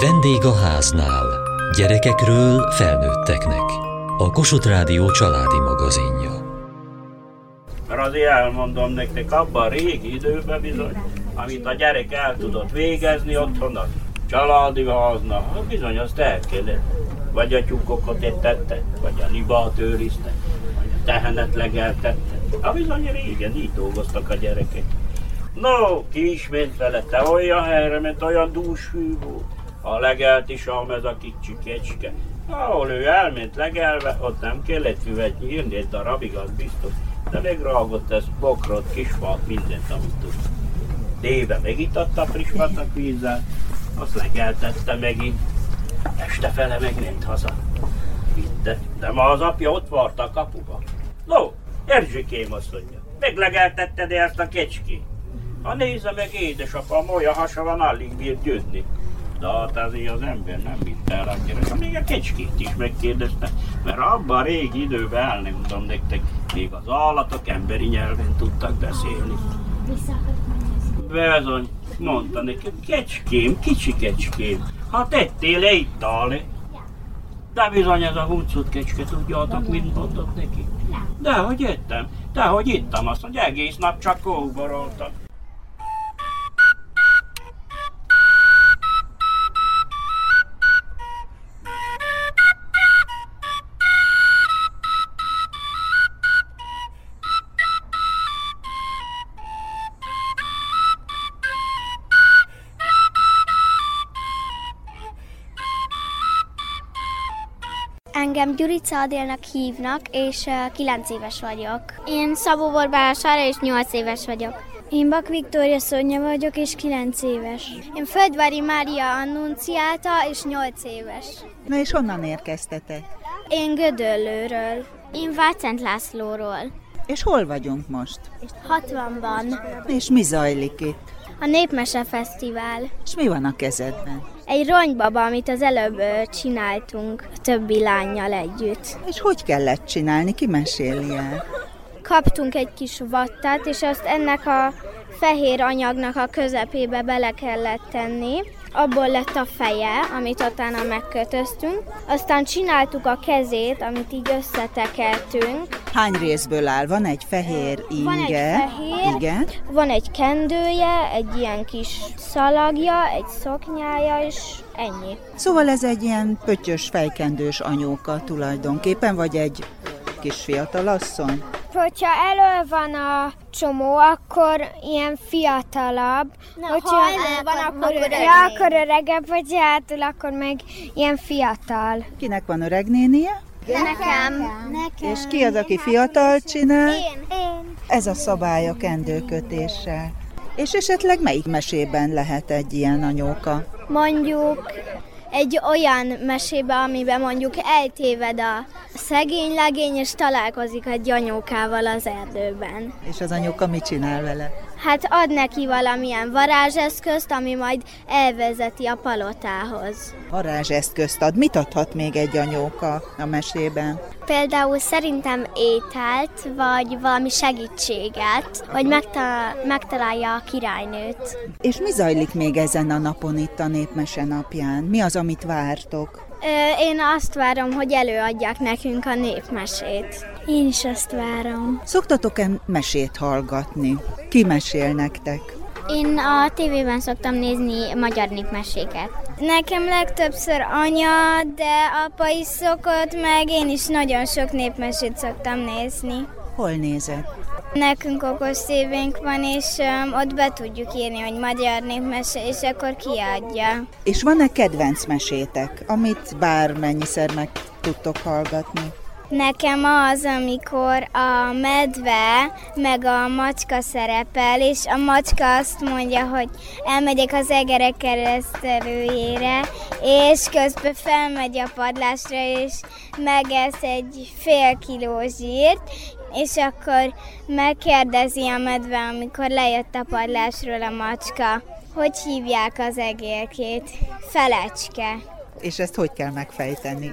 Vendég a háznál. Gyerekekről felnőtteknek. A Kossuth Rádió családi magazinja. Mert azért elmondom nektek, abban a régi időben bizony, amit a gyerek el tudott végezni otthon a családi háznak, bizony azt el kellett. Vagy a tyúkokat ettette, vagy a libát őrizte, vagy a tehenet legeltette. Ha bizony régen így dolgoztak a gyerekek. No, ki is ment vele, olyan helyre, mert olyan dús hű volt. A legelt is ám ez a kicsi kecske. Ahol ő elment legelve, ott nem kellett füvet nyírni, egy darabig az biztos. De még rágott ez bokrot, kisfalt, mindent, amit tud. Déve megitatta friss vízzel, azt legeltette megint. Este fele megment haza. Vitte, de ma az apja ott vart a kapuba. No, Erzsikém azt mondja, meglegeltetted -e ezt a kecskét? Ha nézze meg édesapám, olyan hasa van, alig bír győzni. De hát azért az ember nem vitt el a gyerek. Még a kecskét is megkérdezte, mert abban a régi időben el nem mondom nektek, még az állatok emberi nyelven tudtak beszélni. Bezony, mondta neki, kecském, kicsi kecském, ha tettél, ittál -e? De bizony ez a huncut kecske, tudjátok, mit mondott neki? Dehogy ettem, dehogy ittam, azt mondja, egész nap csak kóboroltam. Engem Gyurica Adélnak hívnak, és uh, 9 éves vagyok. Én Szabó Borbála Sára, és 8 éves vagyok. Én Bak Viktória Szonya vagyok, és 9 éves. Én Földvári Mária Annunciáta, és 8 éves. Na és honnan érkeztetek? Én Gödöllőről. Én Vácent Lászlóról. És hol vagyunk most? 60-ban. És mi zajlik itt? A Népmese Fesztivál. És mi van a kezedben? Egy ronybaba, amit az előbb csináltunk a többi lányjal együtt. És hogy kellett csinálni? Ki meséli el? Kaptunk egy kis vattát, és azt ennek a fehér anyagnak a közepébe bele kellett tenni. Abból lett a feje, amit utána megkötöztünk. Aztán csináltuk a kezét, amit így összetekertünk. Hány részből áll? Van egy fehér inge. Van egy fehér, Igen. van egy kendője, egy ilyen kis szalagja, egy szoknyája, és ennyi. Szóval ez egy ilyen pöttyös fejkendős anyóka tulajdonképpen, vagy egy kis fiatalasszony? Hogyha elő van a csomó, akkor ilyen fiatalabb. Na, hogyha ha elő van, akkor akkor, öreg. ja, akkor öregebb, vagy hátul, akkor meg ilyen fiatal. Kinek van öreg nénie? Nekem. Nekem. És ki az, aki fiatal csinál? Én. Én. Ez a szabály a kendőkötéssel. És esetleg melyik mesében lehet egy ilyen anyóka? Mondjuk egy olyan mesébe, amiben mondjuk eltéved a szegény legény, és találkozik egy anyókával az erdőben. És az anyóka mit csinál vele? Hát ad neki valamilyen varázseszközt, ami majd elvezeti a palotához. Varázseszközt ad. Mit adhat még egy anyóka a mesében? Például szerintem ételt, vagy valami segítséget, hogy megta- megtalálja a királynőt. És mi zajlik még ezen a napon itt a Népmese napján? Mi az, amit vártok? Én azt várom, hogy előadják nekünk a népmesét. Én is azt várom. Szoktatok-e mesét hallgatni? Ki mesél nektek? Én a tévében szoktam nézni magyar népmeséket. Nekem legtöbbször anya, de apa is szokott, meg én is nagyon sok népmesét szoktam nézni. Hol nézed? Nekünk okos szévénk van, és um, ott be tudjuk írni, hogy magyar népmese, és akkor kiadja. És van-e kedvenc mesétek, amit bármennyiszer meg tudtok hallgatni? Nekem az, amikor a medve meg a macska szerepel, és a macska azt mondja, hogy elmegyek az egerek keresztelőjére, és közben felmegy a padlásra, és megesz egy fél kiló zsírt, és akkor megkérdezi a medve, amikor lejött a padlásról a macska, hogy hívják az egérkét. Felecske. És ezt hogy kell megfejteni?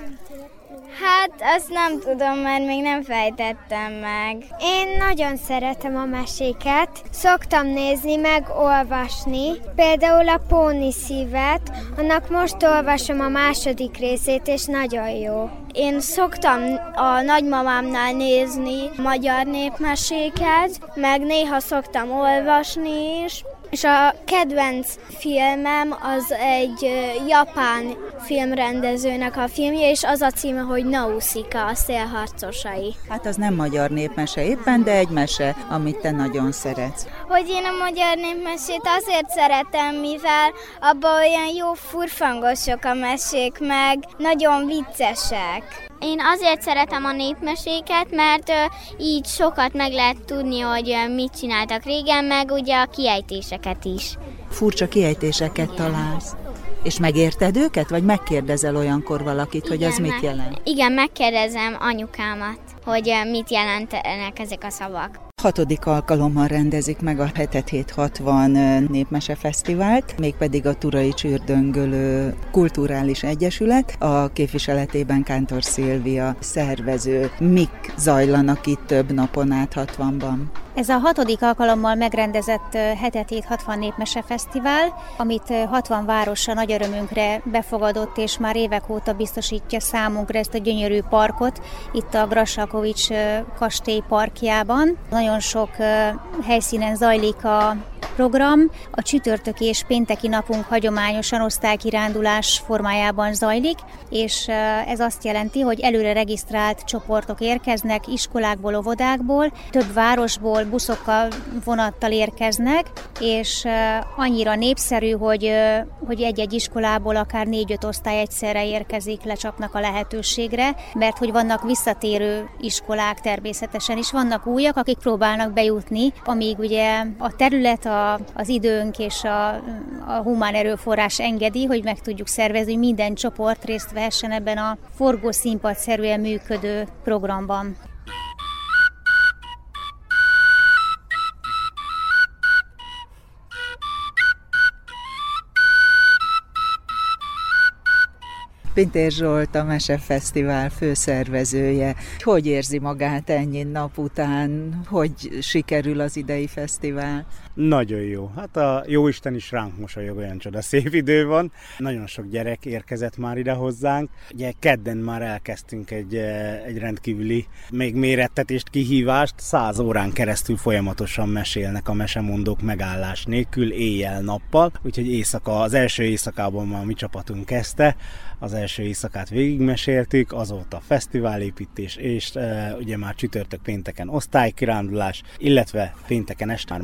Hát azt nem tudom, mert még nem fejtettem meg. Én nagyon szeretem a meséket. Szoktam nézni, meg olvasni. Például a Póni szívet, annak most olvasom a második részét, és nagyon jó. Én szoktam a nagymamámnál nézni magyar népmeséket, meg néha szoktam olvasni is, és a kedvenc filmem az egy japán filmrendezőnek a filmje, és az a címe, hogy Nausika, a szélharcosai. Hát az nem magyar népmese éppen, de egy mese, amit te nagyon szeretsz. Hogy én a magyar népmesét azért szeretem, mivel abban olyan jó furfangosok a mesék, meg nagyon viccesek. Én azért szeretem a népmeséket, mert így sokat meg lehet tudni, hogy mit csináltak régen, meg ugye a kiejtéseket is. Furcsa kiejtéseket találsz. És megérted őket, vagy megkérdezel olyankor valakit, igen, hogy az mit jelent? Igen, megkérdezem anyukámat, hogy mit jelentenek ezek a szavak. Hatodik alkalommal rendezik meg a Hetet 760 Népmese Fesztivált, mégpedig a Turai Csürdöngölő Kulturális Egyesület, a képviseletében Kántor Szilvia szervező. Mik zajlanak itt több napon át 60-ban? Ez a hatodik alkalommal megrendezett Hetet 760 Népmese Fesztivál, amit 60 városa nagy örömünkre befogadott, és már évek óta biztosítja számunkra ezt a gyönyörű parkot, itt a Grassalkovics kastély parkjában. Nagyon nagyon sok helyszínen zajlik a program. A csütörtöki és pénteki napunk hagyományosan osztálykirándulás formájában zajlik, és ez azt jelenti, hogy előre regisztrált csoportok érkeznek iskolákból, óvodákból, több városból buszokkal, vonattal érkeznek, és annyira népszerű, hogy, hogy egy-egy iskolából akár négy-öt osztály egyszerre érkezik, lecsapnak a lehetőségre, mert hogy vannak visszatérő iskolák természetesen is, vannak újak, akik próbálnak bejutni, amíg ugye a terület, a az időnk és a, a humán erőforrás engedi, hogy meg tudjuk szervezni, hogy minden csoport részt vehessen ebben a forgószínpadszerűen működő programban. Pintér Zsolt, a Mese Fesztivál főszervezője. Hogy érzi magát ennyi nap után? Hogy sikerül az idei fesztivál? Nagyon jó. Hát a jó Isten is ránk mosolyog, olyan csoda szép idő van. Nagyon sok gyerek érkezett már ide hozzánk. Ugye kedden már elkezdtünk egy, eh, egy rendkívüli még mérettetést, kihívást. Száz órán keresztül folyamatosan mesélnek a mesemondók megállás nélkül, éjjel-nappal. Úgyhogy éjszaka, az első éjszakában már mi csapatunk kezdte az első éjszakát végigmeséltük, azóta fesztiválépítés, és e, ugye már csütörtök pénteken osztálykirándulás, illetve pénteken este már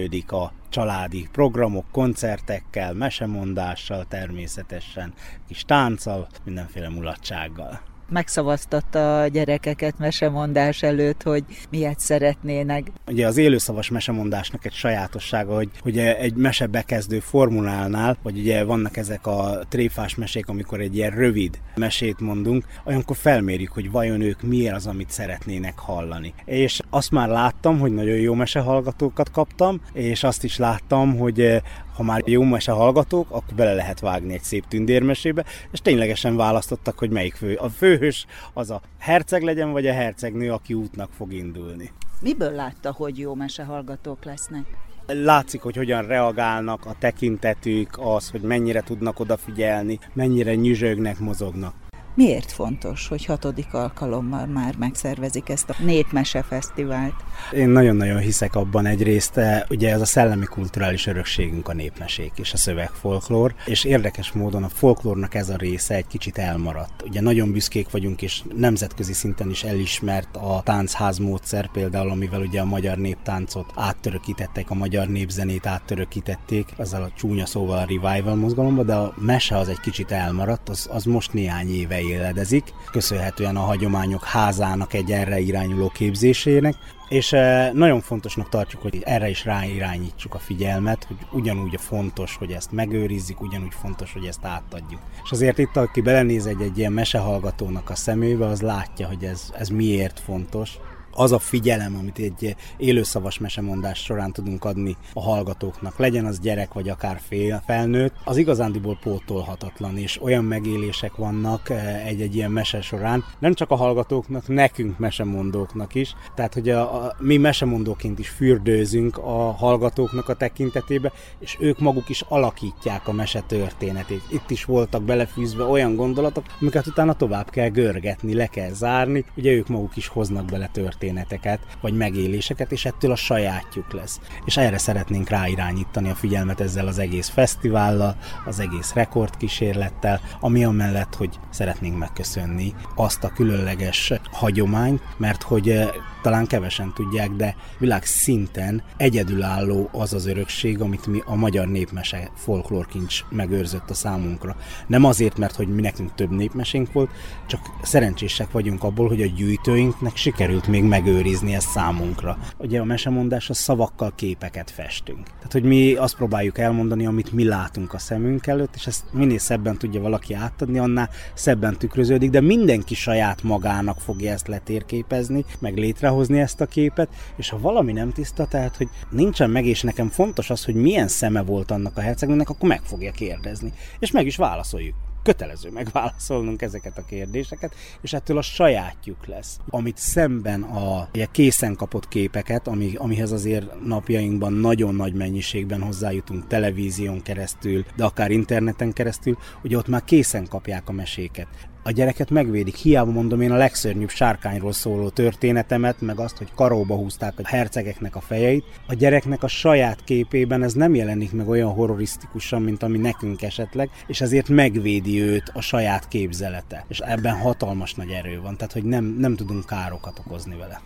megkezdődik a családi programok, koncertekkel, mesemondással természetesen, kis tánccal, mindenféle mulatsággal megszavaztatta a gyerekeket mesemondás előtt, hogy miért szeretnének. Ugye az élőszavas mesemondásnak egy sajátossága, hogy, hogy egy mese bekezdő formulálnál, vagy ugye vannak ezek a tréfás mesék, amikor egy ilyen rövid mesét mondunk, olyankor felmérjük, hogy vajon ők miért az, amit szeretnének hallani. És azt már láttam, hogy nagyon jó mesehallgatókat kaptam, és azt is láttam, hogy ha már jó mese hallgatók, akkor bele lehet vágni egy szép tündérmesébe, és ténylegesen választottak, hogy melyik fő. A főhős az a herceg legyen, vagy a hercegnő, aki útnak fog indulni. Miből látta, hogy jó mese hallgatók lesznek? Látszik, hogy hogyan reagálnak a tekintetük, az, hogy mennyire tudnak odafigyelni, mennyire nyüzsögnek, mozognak. Miért fontos, hogy hatodik alkalommal már megszervezik ezt a Népmese Fesztivált? Én nagyon-nagyon hiszek abban egyrészt, eh, ugye ez a szellemi kulturális örökségünk a népmesék és a szövegfolklór, és érdekes módon a folklórnak ez a része egy kicsit elmaradt. Ugye nagyon büszkék vagyunk, és nemzetközi szinten is elismert a táncház módszer például, amivel ugye a magyar néptáncot áttörökítettek, a magyar népzenét áttörökítették, azzal a csúnya szóval a revival mozgalomba, de a mese az egy kicsit elmaradt, az, az most néhány éve éledezik, köszönhetően a hagyományok házának egy erre irányuló képzésének, és eh, nagyon fontosnak tartjuk, hogy erre is ráirányítsuk a figyelmet, hogy ugyanúgy fontos, hogy ezt megőrizzük, ugyanúgy fontos, hogy ezt átadjuk. És azért itt, aki belenéz egy, egy ilyen mesehallgatónak a szemébe, az látja, hogy ez, ez miért fontos, az a figyelem, amit egy élőszavas mesemondás során tudunk adni a hallgatóknak, legyen az gyerek vagy akár fél, felnőtt, az igazándiból pótolhatatlan, és olyan megélések vannak eh, egy-egy ilyen mese során, nem csak a hallgatóknak, nekünk mesemondóknak is, tehát hogy a, a, mi mesemondóként is fürdőzünk a hallgatóknak a tekintetébe, és ők maguk is alakítják a mese történetét. Itt is voltak belefűzve olyan gondolatok, amiket utána tovább kell görgetni, le kell zárni, ugye ők maguk is hoznak bele történeteket, vagy megéléseket, és ettől a sajátjuk lesz. És erre szeretnénk ráirányítani a figyelmet ezzel az egész fesztivállal, az egész rekordkísérlettel, ami amellett, hogy szeretnénk megköszönni azt a különleges hagyományt, mert hogy eh, talán kevesen tudják, de világ szinten egyedülálló az az örökség, amit mi a magyar népmese folklórkincs megőrzött a számunkra. Nem azért, mert hogy mi nekünk több népmesénk volt, csak szerencsések vagyunk abból, hogy a gyűjtőinknek sikerült még megőrizni ezt számunkra. Ugye a mesemondás a szavakkal képeket festünk. Tehát, hogy mi azt próbáljuk elmondani, amit mi látunk a szemünk előtt, és ezt minél szebben tudja valaki átadni, annál szebben tükröződik, de mindenki saját magának fogja ezt letérképezni, meg létrehozni ezt a képet, és ha valami nem tiszta, tehát, hogy nincsen meg, és nekem fontos az, hogy milyen szeme volt annak a hercegnőnek, akkor meg fogja kérdezni. És meg is válaszoljuk kötelező megválaszolnunk ezeket a kérdéseket, és ettől a sajátjuk lesz. Amit szemben a ugye, készen kapott képeket, ami, amihez azért napjainkban nagyon nagy mennyiségben hozzájutunk televízión keresztül, de akár interneten keresztül, ugye ott már készen kapják a meséket a gyereket megvédik. Hiába mondom én a legszörnyűbb sárkányról szóló történetemet, meg azt, hogy karóba húzták a hercegeknek a fejeit. A gyereknek a saját képében ez nem jelenik meg olyan horrorisztikusan, mint ami nekünk esetleg, és ezért megvédi őt a saját képzelete. És ebben hatalmas nagy erő van, tehát hogy nem, nem tudunk károkat okozni vele.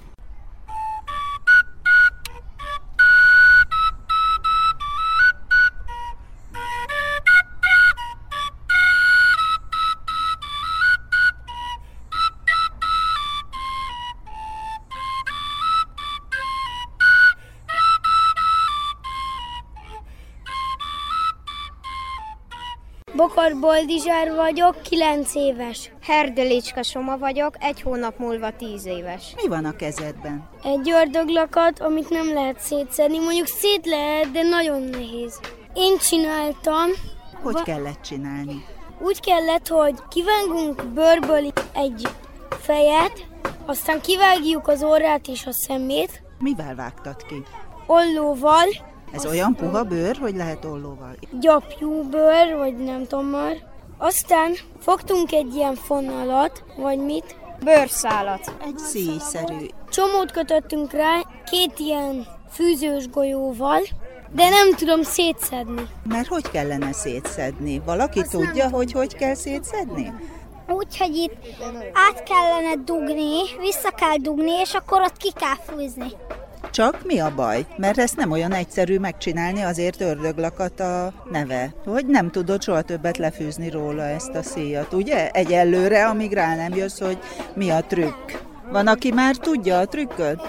Bokor Boldizsár vagyok, 9 éves. Herdelicska Soma vagyok, egy hónap múlva 10 éves. Mi van a kezedben? Egy ördöglakat, amit nem lehet szétszedni. Mondjuk szét lehet, de nagyon nehéz. Én csináltam. Hogy Va- kellett csinálni? Úgy kellett, hogy kivágunk bőrből egy fejet, aztán kivágjuk az orrát és a szemét. Mivel vágtad ki? Ollóval, ez olyan puha bőr, hogy lehet ollóval? Gyapjú bőr, vagy nem tudom már. Aztán fogtunk egy ilyen fonalat, vagy mit, bőrszálat. Egy szíjszerű. Csomót kötöttünk rá, két ilyen fűzős golyóval, de nem tudom szétszedni. Mert hogy kellene szétszedni? Valaki Azt tudja, hogy hogy kell szétszedni? Úgy, hogy itt át kellene dugni, vissza kell dugni, és akkor ott ki kell fúzni. Csak mi a baj? Mert ezt nem olyan egyszerű megcsinálni, azért ördöglakat a neve. Hogy nem tudod soha többet lefűzni róla ezt a szíjat, ugye? Egyelőre, amíg rá nem jössz, hogy mi a trükk. Van, aki már tudja a trükköt?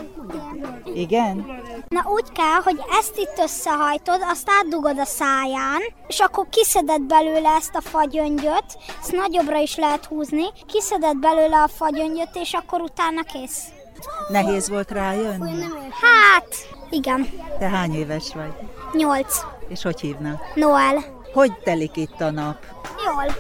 Igen? Na úgy kell, hogy ezt itt összehajtod, azt átdugod a száján, és akkor kiszeded belőle ezt a fagyöngyöt, ezt nagyobbra is lehet húzni, kiszeded belőle a fagyöngyöt, és akkor utána kész. Nehéz volt rájönni? Hát, igen. Te hány éves vagy? Nyolc. És hogy hívnak? Noel. Hogy telik itt a nap? Jól.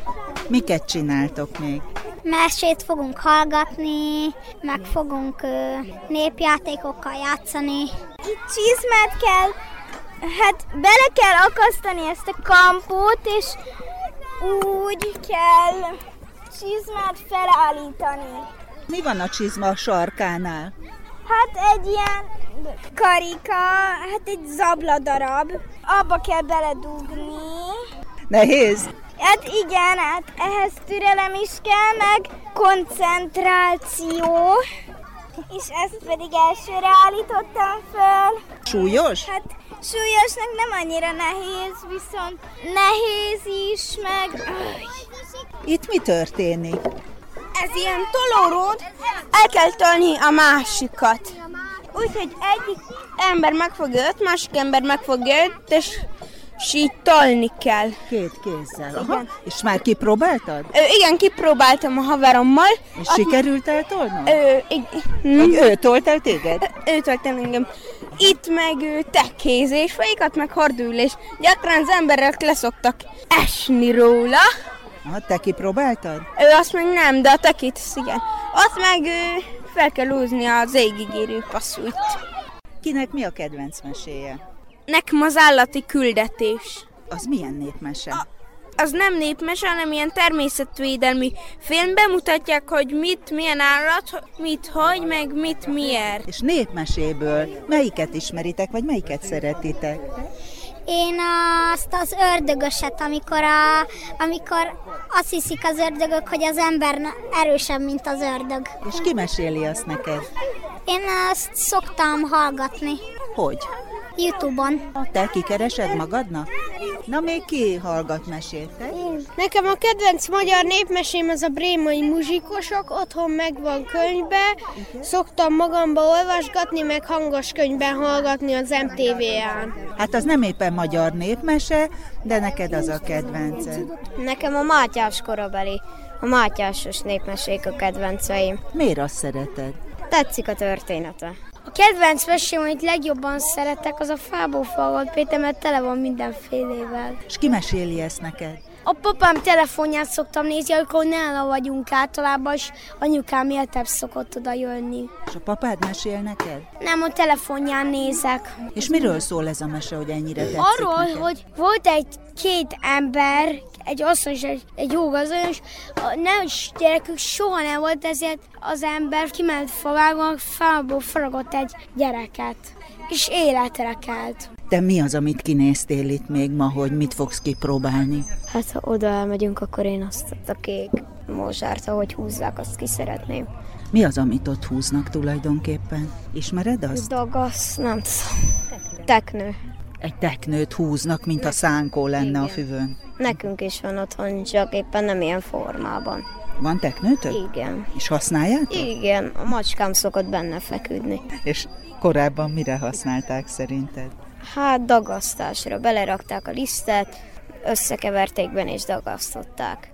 Miket csináltok még? Mesét fogunk hallgatni, meg fogunk ö, népjátékokkal játszani. Itt csizmát kell, hát bele kell akasztani ezt a kampót, és úgy kell csizmát felállítani. Mi van a csizma sarkánál? Hát egy ilyen karika, hát egy zabladarab. Abba kell beledugni. Nehéz? Hát igen, hát ehhez türelem is kell, meg koncentráció. És ezt pedig elsőre állítottam föl. Súlyos? Hát súlyosnak nem annyira nehéz, viszont nehéz is, meg... Itt mi történik? Ez ilyen tolóród, el kell tolni a másikat. Úgyhogy egyik ember megfogja őt, másik ember megfogja őt, és és így tolni kell. Két kézzel. Aha. És már kipróbáltad? Ö, igen, kipróbáltam a haverommal. És sikerült eltolnod? Ö, ig- hm? Vagy ő tolt el téged? Ő tolt el engem. Itt meg ö, tekézés, folyikat meg hardülés. Gyakran az emberek leszoktak esni róla. Ha, te kipróbáltad? Ő azt meg nem, de a tekét az igen. Azt meg ö, fel kell húzni az égig érő passzút. Kinek mi a kedvenc meséje? Nekem az állati küldetés. Az milyen népmese? A, az nem népmese, hanem ilyen természetvédelmi filmben mutatják, hogy mit, milyen állat, mit, hogy, meg mit, miért. És népmeséből melyiket ismeritek, vagy melyiket szeretitek? Én azt az ördögöset, amikor, a, amikor azt hiszik az ördögök, hogy az ember erősebb, mint az ördög. És ki meséli azt neked? Én azt szoktam hallgatni. Hogy? Youtube-on. Te kikeresed magadnak? Na még ki hallgat mesét? Te? Nekem a kedvenc magyar népmesém az a brémai muzsikosok, otthon megvan könyvbe, szoktam magamba olvasgatni, meg hangos könyvben hallgatni az MTV-án. Hát az nem éppen magyar népmese, de neked az a kedvenced. Nekem a Mátyás korabeli, a Mátyásos népmesék a kedvenceim. Miért azt szereted? Tetszik a története. A kedvenc mesém, amit legjobban szeretek, az a Fábó Falvat Péter, mert tele van mindenfélével. És ki meséli ezt neked? A papám telefonját szoktam nézni, amikor nála vagyunk általában, és anyukám éltebb szokott oda jönni. És a papád mesél neked? Nem, a telefonján nézek. És miről szól ez a mese, hogy ennyire tetszik Arról, neked? hogy volt egy két ember, egy asszony és egy, egy jó gazdagon, és a neves gyerekük soha nem volt, ezért az ember kiment favágon, fából faragott egy gyereket, és életre kelt. Te mi az, amit kinéztél itt még ma, hogy mit fogsz kipróbálni? Hát ha oda elmegyünk, akkor én azt a kék mozsárt, ahogy húzzák, azt ki szeretném. Mi az, amit ott húznak tulajdonképpen? Ismered azt? Dagasz, nem tudom. Teknő. Egy teknőt húznak, mint a szánkó lenne a füvön. Nekünk is van otthon, csak éppen nem ilyen formában. Van teknőtök? Igen. És használjátok? Igen, a macskám szokott benne feküdni. És korábban mire használták szerinted? Hát dagasztásra. Belerakták a lisztet, összekeverték benne és dagasztották.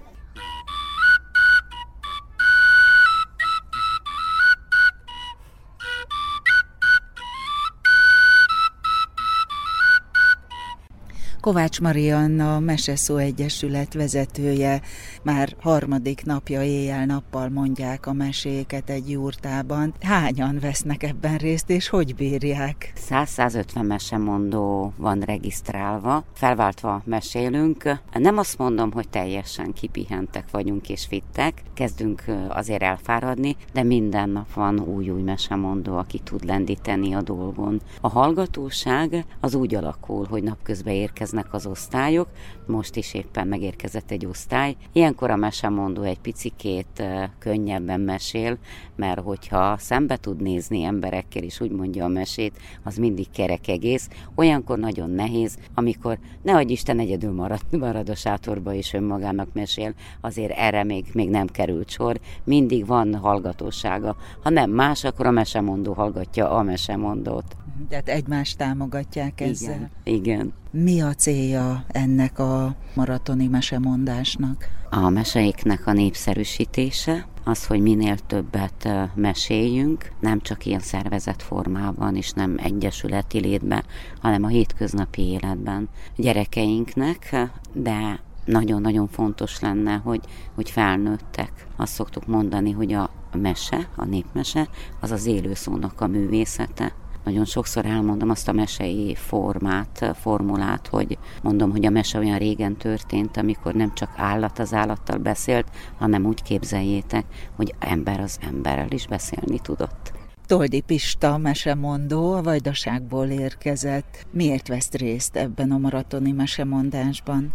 Kovács Marianna, Meseszó Egyesület vezetője, már harmadik napja éjjel-nappal mondják a meséket egy jurtában. Hányan vesznek ebben részt, és hogy bírják? 100-150 mesemondó van regisztrálva, felváltva mesélünk. Nem azt mondom, hogy teljesen kipihentek vagyunk és fittek, kezdünk azért elfáradni, de minden nap van új-új mesemondó, aki tud lendíteni a dolgon. A hallgatóság az úgy alakul, hogy napközben érkeznek az osztályok, most is éppen megérkezett egy osztály. Ilyenkor a mesemondó egy picikét könnyebben mesél, mert hogyha szembe tud nézni emberekkel, és úgy mondja a mesét, az mindig kerek egész. Olyankor nagyon nehéz, amikor nehogy Isten egyedül marad, marad a sátorba, és önmagának mesél, azért erre még, még nem került sor. Mindig van hallgatósága. Ha nem más, akkor a mesemondó hallgatja a mesemondót. Tehát egymást támogatják ezzel. Igen, igen. Mi a célja ennek a maratoni mesemondásnak? A meseiknek a népszerűsítése, az, hogy minél többet meséljünk, nem csak ilyen szervezett formában, és nem egyesületi létben, hanem a hétköznapi életben gyerekeinknek, de nagyon-nagyon fontos lenne, hogy, hogy felnőttek. Azt szoktuk mondani, hogy a mese, a népmese, az az élőszónak a művészete nagyon sokszor elmondom azt a mesei formát, formulát, hogy mondom, hogy a mese olyan régen történt, amikor nem csak állat az állattal beszélt, hanem úgy képzeljétek, hogy ember az emberrel is beszélni tudott. Toldi Pista, mesemondó, a Vajdaságból érkezett. Miért vesz részt ebben a maratoni mesemondásban?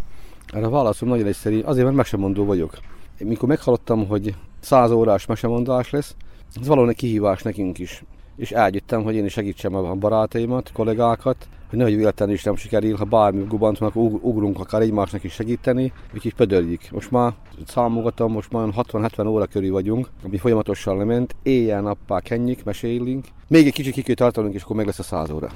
Erre a válaszom nagyon egyszerű, azért, mert mesemondó vagyok. Mikor meghallottam, hogy száz órás mesemondás lesz, ez valóban egy kihívás nekünk is és eljöttem, hogy én is segítsem a barátaimat, kollégákat, hogy nehogy véletlenül is nem sikerül, ha bármi gubantunak ugrunk akár egymásnak is segíteni, úgyhogy pödöljük. Most már számogatom, most már 60-70 óra körül vagyunk, ami folyamatosan lement, éjjel-nappal kenjük, mesélünk. Még egy kicsit ki kell tartanunk, és akkor meg lesz a 100 óra.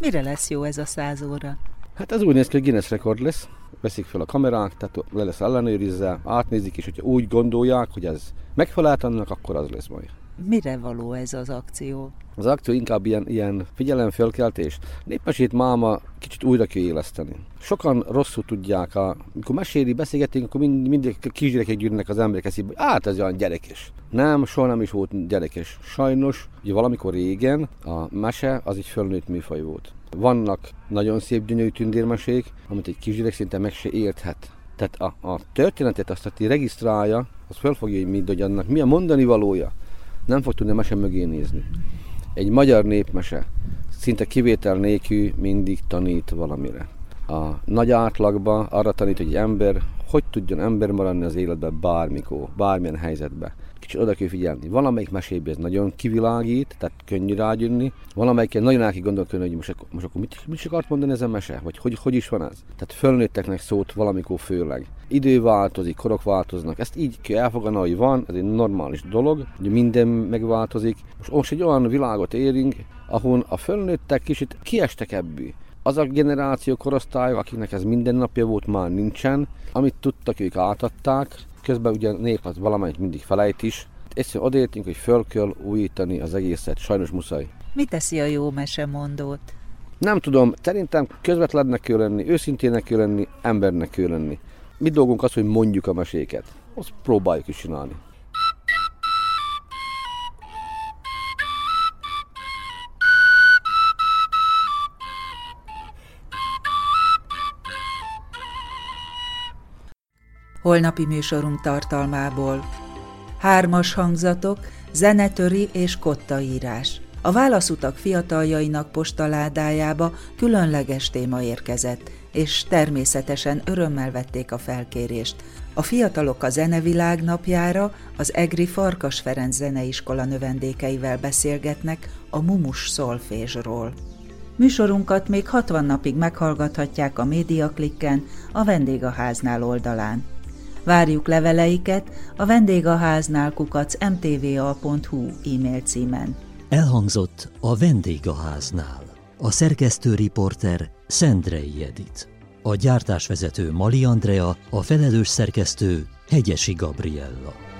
Mire lesz jó ez a 100 óra? Hát ez úgy néz ki, hogy Guinness rekord lesz. Veszik fel a kamerák, tehát le lesz ellenőrizve, átnézik, és hogyha úgy gondolják, hogy ez megfelelt annak, akkor az lesz majd. Mire való ez az akció? Az akció inkább ilyen, ilyen figyelemfölkeltés. Népmesét máma kicsit újra kell éleszteni. Sokan rosszul tudják, a, amikor meséli, beszélgetünk, akkor mind, mindig kisgyerekek gyűrnek az emberek eszébe, hát ez olyan gyerekes. Nem, soha nem is volt gyerekes. Sajnos, ugye valamikor régen a mese az egy fölnőtt műfaj volt. Vannak nagyon szép gyönyörű tündérmesék, amit egy kisgyerek szinte meg se érthet. Tehát a, a történetet azt, aki regisztrálja, az fel fogja, hogy, hogy annak mi a mondani valója nem fog tudni a mese mögé nézni. Egy magyar népmese szinte kivétel nélkül mindig tanít valamire. A nagy átlagban arra tanít, hogy egy ember hogy tudjon ember maradni az életben bármikor, bármilyen helyzetben kicsit oda kell figyelni. Valamelyik mesében ez nagyon kivilágít, tehát könnyű rágyönni. Valamelyik nagyon el kell gondolkodni, hogy most, akkor, most akkor mit, mit is akart mondani ez a mese? Vagy hogy, hogy is van ez? Tehát fölnőtteknek szót valamikor főleg. Idő változik, korok változnak. Ezt így kell elfogadni, hogy van, ez egy normális dolog, hogy minden megváltozik. Most, most egy olyan világot érünk, ahol a fölnőttek kicsit kiestek ebből az a generáció korosztály, akiknek ez mindennapja volt, már nincsen. Amit tudtak, ők átadták, Közben ugye a nép az valamelyik mindig felejt is. Egyszerűen odaértünk, hogy föl kell újítani az egészet, sajnos muszáj. Mi teszi a jó mesemondót? Nem tudom, szerintem közvetlennek kell lenni, őszintének kell lenni, embernek kell lenni. Mi dolgunk az, hogy mondjuk a meséket. Azt próbáljuk is csinálni. Holnapi műsorunk tartalmából. Hármas hangzatok, zenetöri és kottaírás. A válaszutak fiataljainak postaládájába különleges téma érkezett, és természetesen örömmel vették a felkérést. A fiatalok a Zenevilág napjára az Egri Farkas Ferenc Zeneiskola növendékeivel beszélgetnek a mumus szolfésról. Műsorunkat még 60 napig meghallgathatják a Médiaklikken, a Vendégháznál oldalán. Várjuk leveleiket a vendégháznál kukac mtva.hu e-mail címen. Elhangzott a vendégháznál. A szerkesztő riporter Szendrei Edit. A gyártásvezető Mali Andrea, a felelős szerkesztő Hegyesi Gabriella.